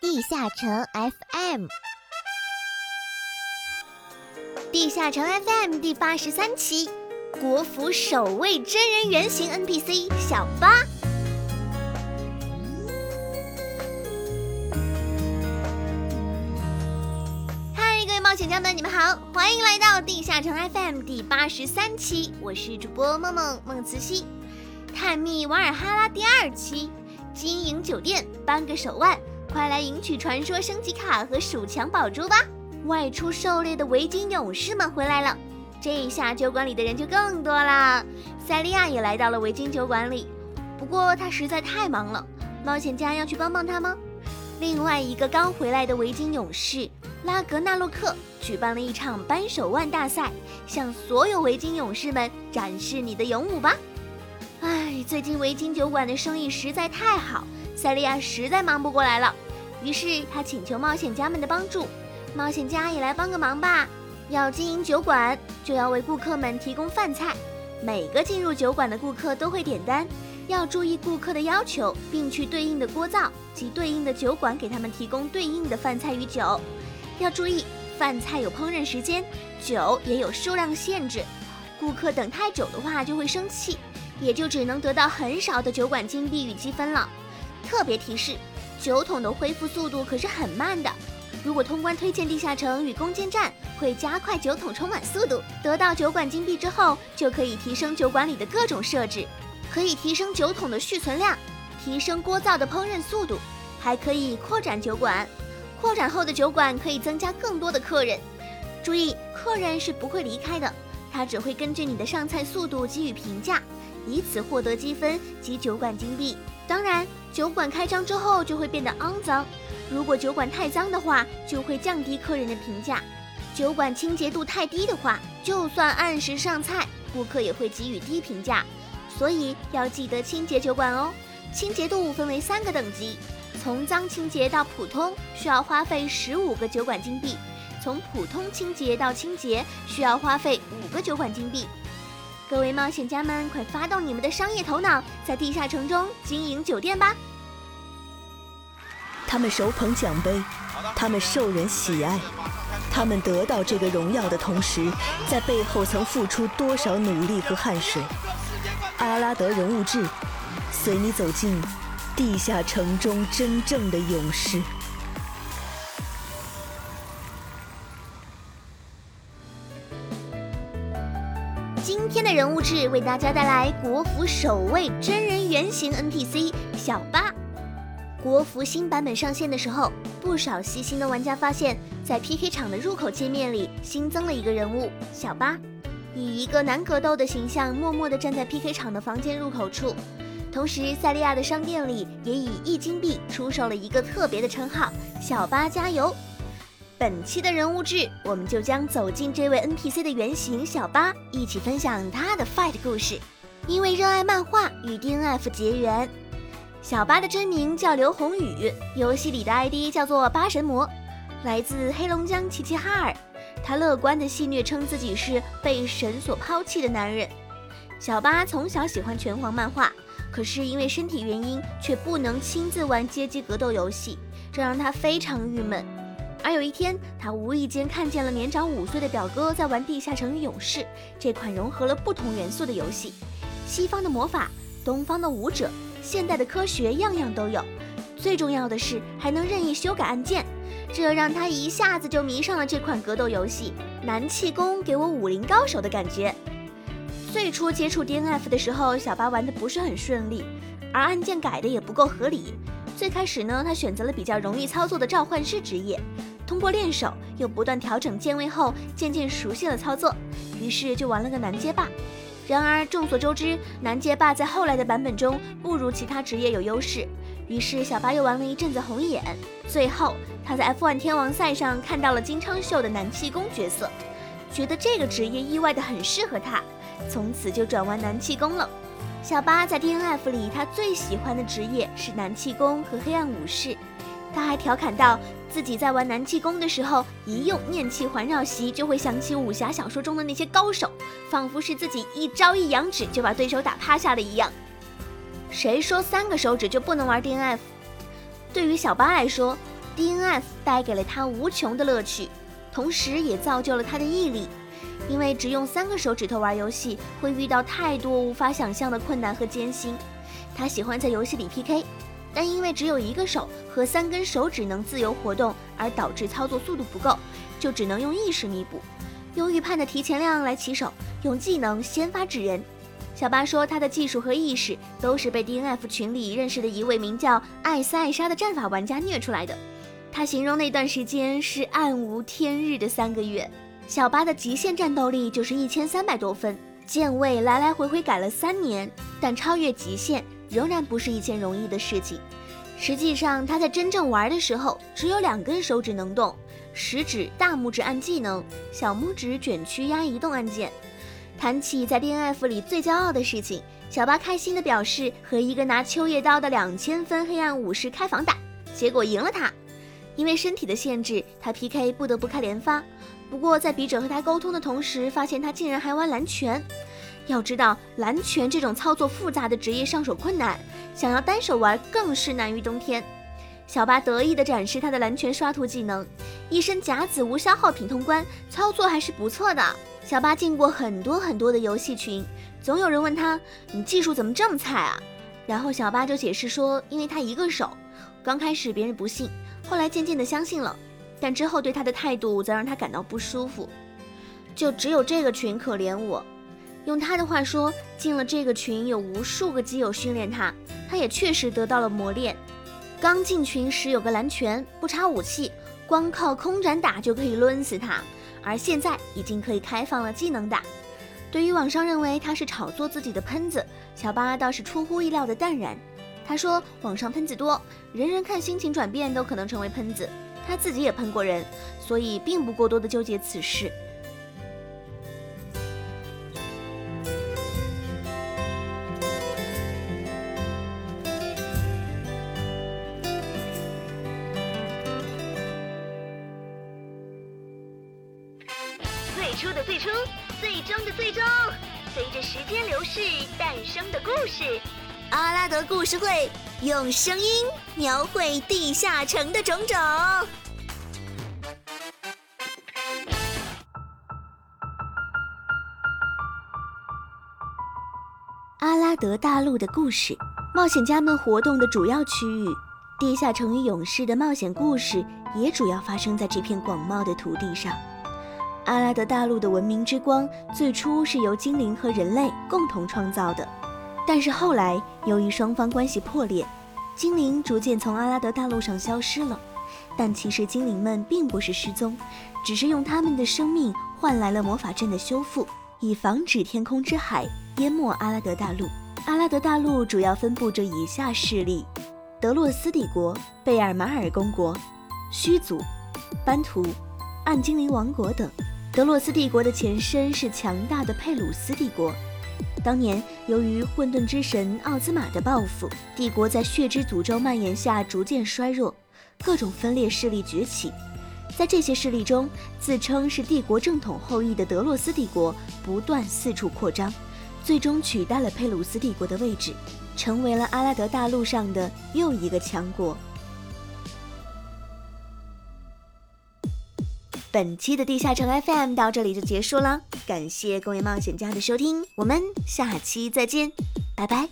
地下城 FM，地下城 FM 第八十三期，国服首位真人原型 NPC 小八。嗨，各位冒险家们，你们好，欢迎来到地下城 FM 第八十三期，我是主播梦梦梦慈溪，探秘瓦尔哈拉第二期，经营酒店扳个手腕。快来赢取传说升级卡和鼠强宝珠吧！外出狩猎的维京勇士们回来了，这一下酒馆里的人就更多啦。塞利亚也来到了维京酒馆里，不过他实在太忙了。冒险家要去帮帮他吗？另外一个刚回来的维京勇士拉格纳洛克举办了一场扳手腕大赛，向所有维京勇士们展示你的勇武吧！唉，最近维京酒馆的生意实在太好。塞利亚实在忙不过来了，于是他请求冒险家们的帮助。冒险家也来帮个忙吧！要经营酒馆，就要为顾客们提供饭菜。每个进入酒馆的顾客都会点单，要注意顾客的要求，并去对应的锅灶及对应的酒馆给他们提供对应的饭菜与酒。要注意，饭菜有烹饪时间，酒也有数量限制。顾客等太久的话就会生气，也就只能得到很少的酒馆金币与积分了。特别提示：酒桶的恢复速度可是很慢的。如果通关推荐地下城与弓箭战，会加快酒桶充满速度。得到酒馆金币之后，就可以提升酒馆里的各种设置，可以提升酒桶的续存量，提升锅灶的烹饪速度，还可以扩展酒馆。扩展后的酒馆可以增加更多的客人。注意，客人是不会离开的，他只会根据你的上菜速度给予评价，以此获得积分及酒馆金币。当然。酒馆开张之后就会变得肮脏，如果酒馆太脏的话，就会降低客人的评价。酒馆清洁度太低的话，就算按时上菜，顾客也会给予低评价。所以要记得清洁酒馆哦。清洁度分为三个等级，从脏清洁到普通需要花费十五个酒馆金币，从普通清洁到清洁需要花费五个酒馆金币。各位冒险家们，快发动你们的商业头脑，在地下城中经营酒店吧！他们手捧奖杯，他们受人喜爱，他们得到这个荣耀的同时，在背后曾付出多少努力和汗水？阿拉德人物志，随你走进地下城中真正的勇士。今天的人物志为大家带来国服首位真人原型 NPC 小八。国服新版本上线的时候，不少细心的玩家发现，在 PK 场的入口界面里新增了一个人物小八，以一个男格斗的形象，默默地站在 PK 场的房间入口处。同时，塞利亚的商店里也以一金币出售了一个特别的称号“小八加油”。本期的人物志，我们就将走进这位 NPC 的原型小八，一起分享他的 fight 故事。因为热爱漫画，与 DNF 结缘。小八的真名叫刘宏宇，游戏里的 ID 叫做八神魔，来自黑龙江齐齐哈尔。他乐观的戏谑称自己是被神所抛弃的男人。小八从小喜欢拳皇漫画，可是因为身体原因，却不能亲自玩街机格斗游戏，这让他非常郁闷。而有一天，他无意间看见了年长五岁的表哥在玩《地下城与勇士》这款融合了不同元素的游戏。西方的魔法，东方的武者，现代的科学，样样都有。最重要的是，还能任意修改按键，这让他一下子就迷上了这款格斗游戏。男气功给我武林高手的感觉。最初接触 DNF 的时候，小八玩的不是很顺利，而按键改的也不够合理。最开始呢，他选择了比较容易操作的召唤师职业。通过练手，又不断调整键位后，渐渐熟悉了操作，于是就玩了个男街霸。然而众所周知，男街霸在后来的版本中不如其他职业有优势，于是小八又玩了一阵子红眼。最后他在 F1 天王赛上看到了金昌秀的男气功角色，觉得这个职业意外的很适合他，从此就转玩男气功了。小八在 DNF 里，他最喜欢的职业是男气功和黑暗武士。他还调侃道，自己在玩南气功的时候，一用念气环绕席，就会想起武侠小说中的那些高手，仿佛是自己一招一扬指就把对手打趴下的一样。谁说三个手指就不能玩 DNF？对于小八来说 DNF 带给了他无穷的乐趣，同时也造就了他的毅力。因为只用三个手指头玩游戏，会遇到太多无法想象的困难和艰辛。他喜欢在游戏里 PK，但因为只有一个手和三根手指能自由活动，而导致操作速度不够，就只能用意识弥补，用预判的提前量来起手，用技能先发制人。小巴说，他的技术和意识都是被 DNF 群里认识的一位名叫艾斯艾莎的战法玩家虐出来的。他形容那段时间是暗无天日的三个月。小巴的极限战斗力就是一千三百多分，键位来来回回改了三年，但超越极限仍然不是一件容易的事情。实际上，他在真正玩的时候，只有两根手指能动，食指、大拇指按技能，小拇指卷曲压移动按键。谈起在 DNF 里最骄傲的事情，小巴开心地表示和一个拿秋叶刀的两千分黑暗武士开房打，结果赢了他。因为身体的限制，他 PK 不得不开连发。不过在笔者和他沟通的同时，发现他竟然还玩蓝拳。要知道，蓝拳这种操作复杂的职业上手困难，想要单手玩更是难于登天。小巴得意地展示他的蓝拳刷图技能，一身甲子无消耗品通关，操作还是不错的。小巴进过很多很多的游戏群，总有人问他：“你技术怎么这么菜啊？”然后小巴就解释说：“因为他一个手。”刚开始别人不信。后来渐渐的相信了，但之后对他的态度则让他感到不舒服。就只有这个群可怜我，用他的话说，进了这个群有无数个基友训练他，他也确实得到了磨练。刚进群时有个蓝拳，不插武器，光靠空斩打就可以抡死他，而现在已经可以开放了技能打。对于网上认为他是炒作自己的喷子，小八倒是出乎意料的淡然。他说：“网上喷子多，人人看心情转变都可能成为喷子。他自己也喷过人，所以并不过多的纠结此事。”初的最初，最终的最终，随着时间流逝诞生的故事。阿拉德故事会用声音描绘地下城的种种。阿拉德大陆的故事，冒险家们活动的主要区域，地下城与勇士的冒险故事也主要发生在这片广袤的土地上。阿拉德大陆的文明之光最初是由精灵和人类共同创造的。但是后来，由于双方关系破裂，精灵逐渐从阿拉德大陆上消失了。但其实精灵们并不是失踪，只是用他们的生命换来了魔法阵的修复，以防止天空之海淹没阿拉德大陆。阿拉德大陆主要分布着以下势力：德洛斯帝国、贝尔马尔公国、虚族、班图、暗精灵王国等。德洛斯帝国的前身是强大的佩鲁斯帝国。当年，由于混沌之神奥兹玛的报复，帝国在血之诅咒蔓延下逐渐衰弱，各种分裂势力崛起。在这些势力中，自称是帝国正统后裔的德洛斯帝国不断四处扩张，最终取代了佩鲁斯帝国的位置，成为了阿拉德大陆上的又一个强国。本期的地下城 FM 到这里就结束了，感谢各位冒险家的收听，我们下期再见，拜拜。